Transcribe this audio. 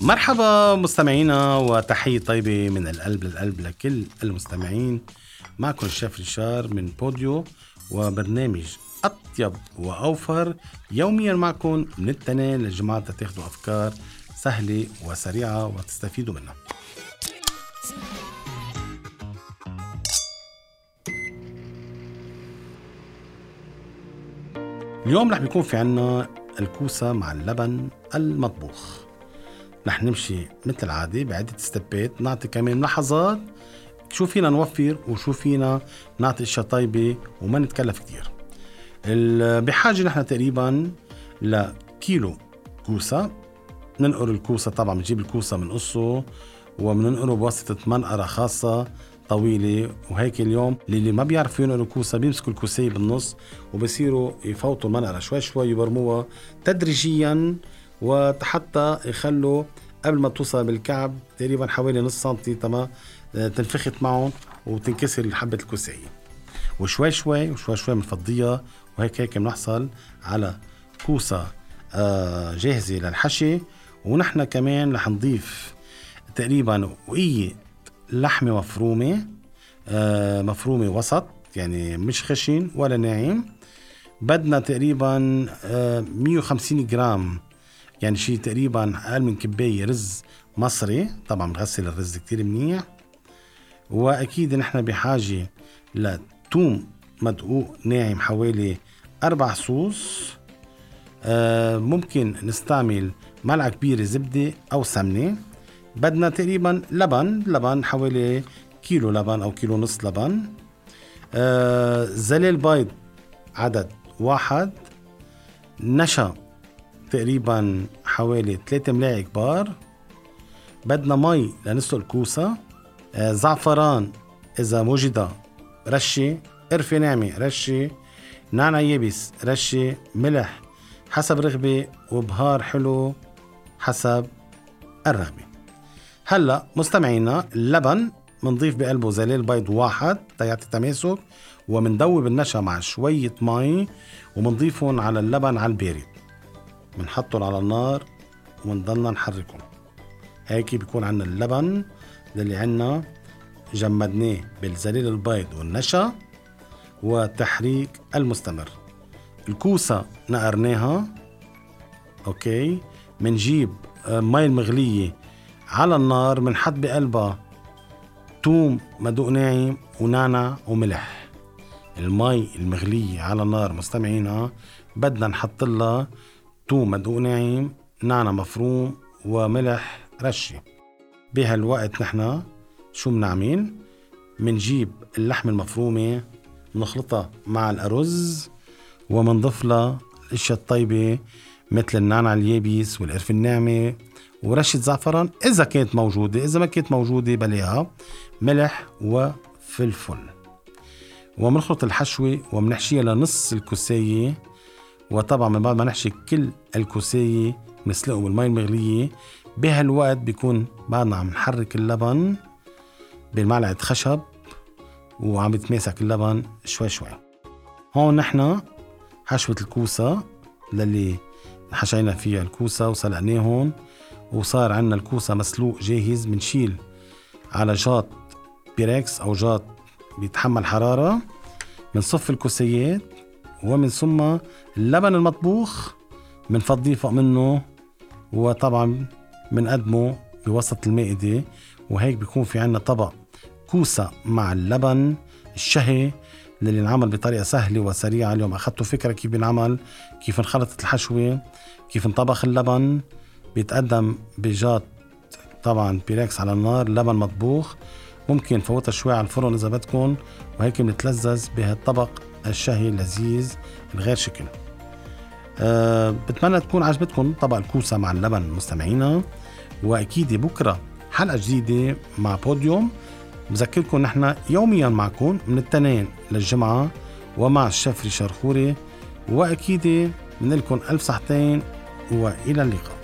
مرحبا مستمعينا وتحية طيبة من القلب للقلب لكل المستمعين. معكم الشيف ريشار من بوديو وبرنامج أطيب وأوفر. يوميا معكم من التنين للجماعة تاخذوا أفكار سهلة وسريعة وتستفيدوا منها. اليوم رح بيكون في عنا الكوسة مع اللبن المطبوخ. رح نمشي مثل العادة بعدة ستبات نعطي كمان ملاحظات شو فينا نوفر وشو فينا نعطي أشياء طيبة وما نتكلف كتير. بحاجة نحن تقريبا لكيلو كوسة. ننقر الكوسة طبعا بنجيب الكوسة بنقصه وبننقره بواسطة منقرة خاصة. طويلة وهيك اليوم اللي ما بيعرفوا ينقروا كوسة بيمسكوا الكوسية بالنص وبصيروا يفوتوا المنقرة. شوي شوي يبرموها تدريجيا وحتى يخلوا قبل ما توصل بالكعب تقريبا حوالي نص سنتي تمام تنفخت معهم وتنكسر حبة الكوسية وشوي شوي وشوي شوي بنفضيها وهيك هيك بنحصل على كوسة آه، جاهزة للحشي. ونحن كمان رح نضيف تقريبا وقية لحمة مفرومة آه، مفرومة وسط يعني مش خشن ولا ناعم. بدنا تقريبا 150 آه، جرام يعني شيء تقريبا أقل من كباية رز مصري. طبعا بنغسل الرز كتير منيح. وأكيد نحن بحاجة لتوم مدقوق ناعم حوالي أربع صوص. آه ممكن نستعمل ملعقة كبيرة زبدة أو سمنة. بدنا تقريبا لبن لبن حوالي كيلو لبن أو كيلو نص لبن. آه زلال بيض عدد واحد. نشا تقريبا حوالي 3 ملاعق كبار. بدنا مي لنسلق الكوسة آه زعفران إذا وجد رشة قرفة ناعمة رشة. نعنع يابس رشة ملح حسب رغبة وبهار حلو حسب الرغبة. هلا مستمعينا اللبن منضيف بقلبه زلال بيض واحد تيعطي تماسك ومندوب النشا مع شوية مي ومنضيفهم على اللبن على البارد بنحطهم على النار ونضلنا نحركهم. هيك بيكون عنا اللبن اللي عنا جمدناه بالزليل البيض والنشا وتحريك المستمر. الكوسة نقرناها okay؟ منجيب آه، مي المغلية على النار منحط بقلبها. توم مدقوق ناعم ونعنع وملح. المي المغلية على النار مستمعينا بدنا نحط لها توم مدقوق ناعم نعنع مفروم وملح رشة. بهالوقت نحن شو بنعمل منجيب اللحمة المفرومة بنخلطها مع الأرز ومنضيف لها الأشياء الطيبة مثل النعنع اليابس والقرفة الناعمة ورشة زعفران إذا كانت موجودة إذا ما كانت موجودة بلاها ملح وفلفل. ومنخلط الحشوة ومنحشيها لنص الكوساية وطبعا من بعد ما نحشي كل الكوساية نسلقه بالمي المغلية. بهالوقت بيكون بعدنا عم نحرك اللبن بالمعلقة خشب وعم بتماسك اللبن شوي شوي. هون نحن حشوة الكوسة للي حشينا فيها الكوسة وسلقناهم وصار عنا الكوسة مسلوق جاهز بنشيل على جاط بيركس أو جاط بيتحمل حرارة بنصف الكوسيات ومن ثم اللبن المطبوخ بنفضيه فوق منه وطبعا بنقدمه بوسط المائدة وهيك بيكون في عنا طبق كوسة مع اللبن الشهي اللي انعمل بطريقة سهلة وسريعة. اليوم أخذتوا فكرة كيف بينعمل كيف انخلطت الحشوة كيف انطبخ اللبن. بيتقدم بجات طبعا بيركس على النار لبن مطبوخ. ممكن فوتها شوي على الفرن إذا بدكم وهيك بنتلذذ بهالطبق الشهي اللذيذ الغير شكل. أه بتمنى تكون عجبتكم طبق الكوسة مع اللبن مستمعينا. وأكيد بكرة حلقة جديدة مع بوديوم. بذكركم نحن يوميا معكم من التنين للجمعة ومع الشيف ريشار خوري وأكيد من لكم ألف صحتين وإلى اللقاء.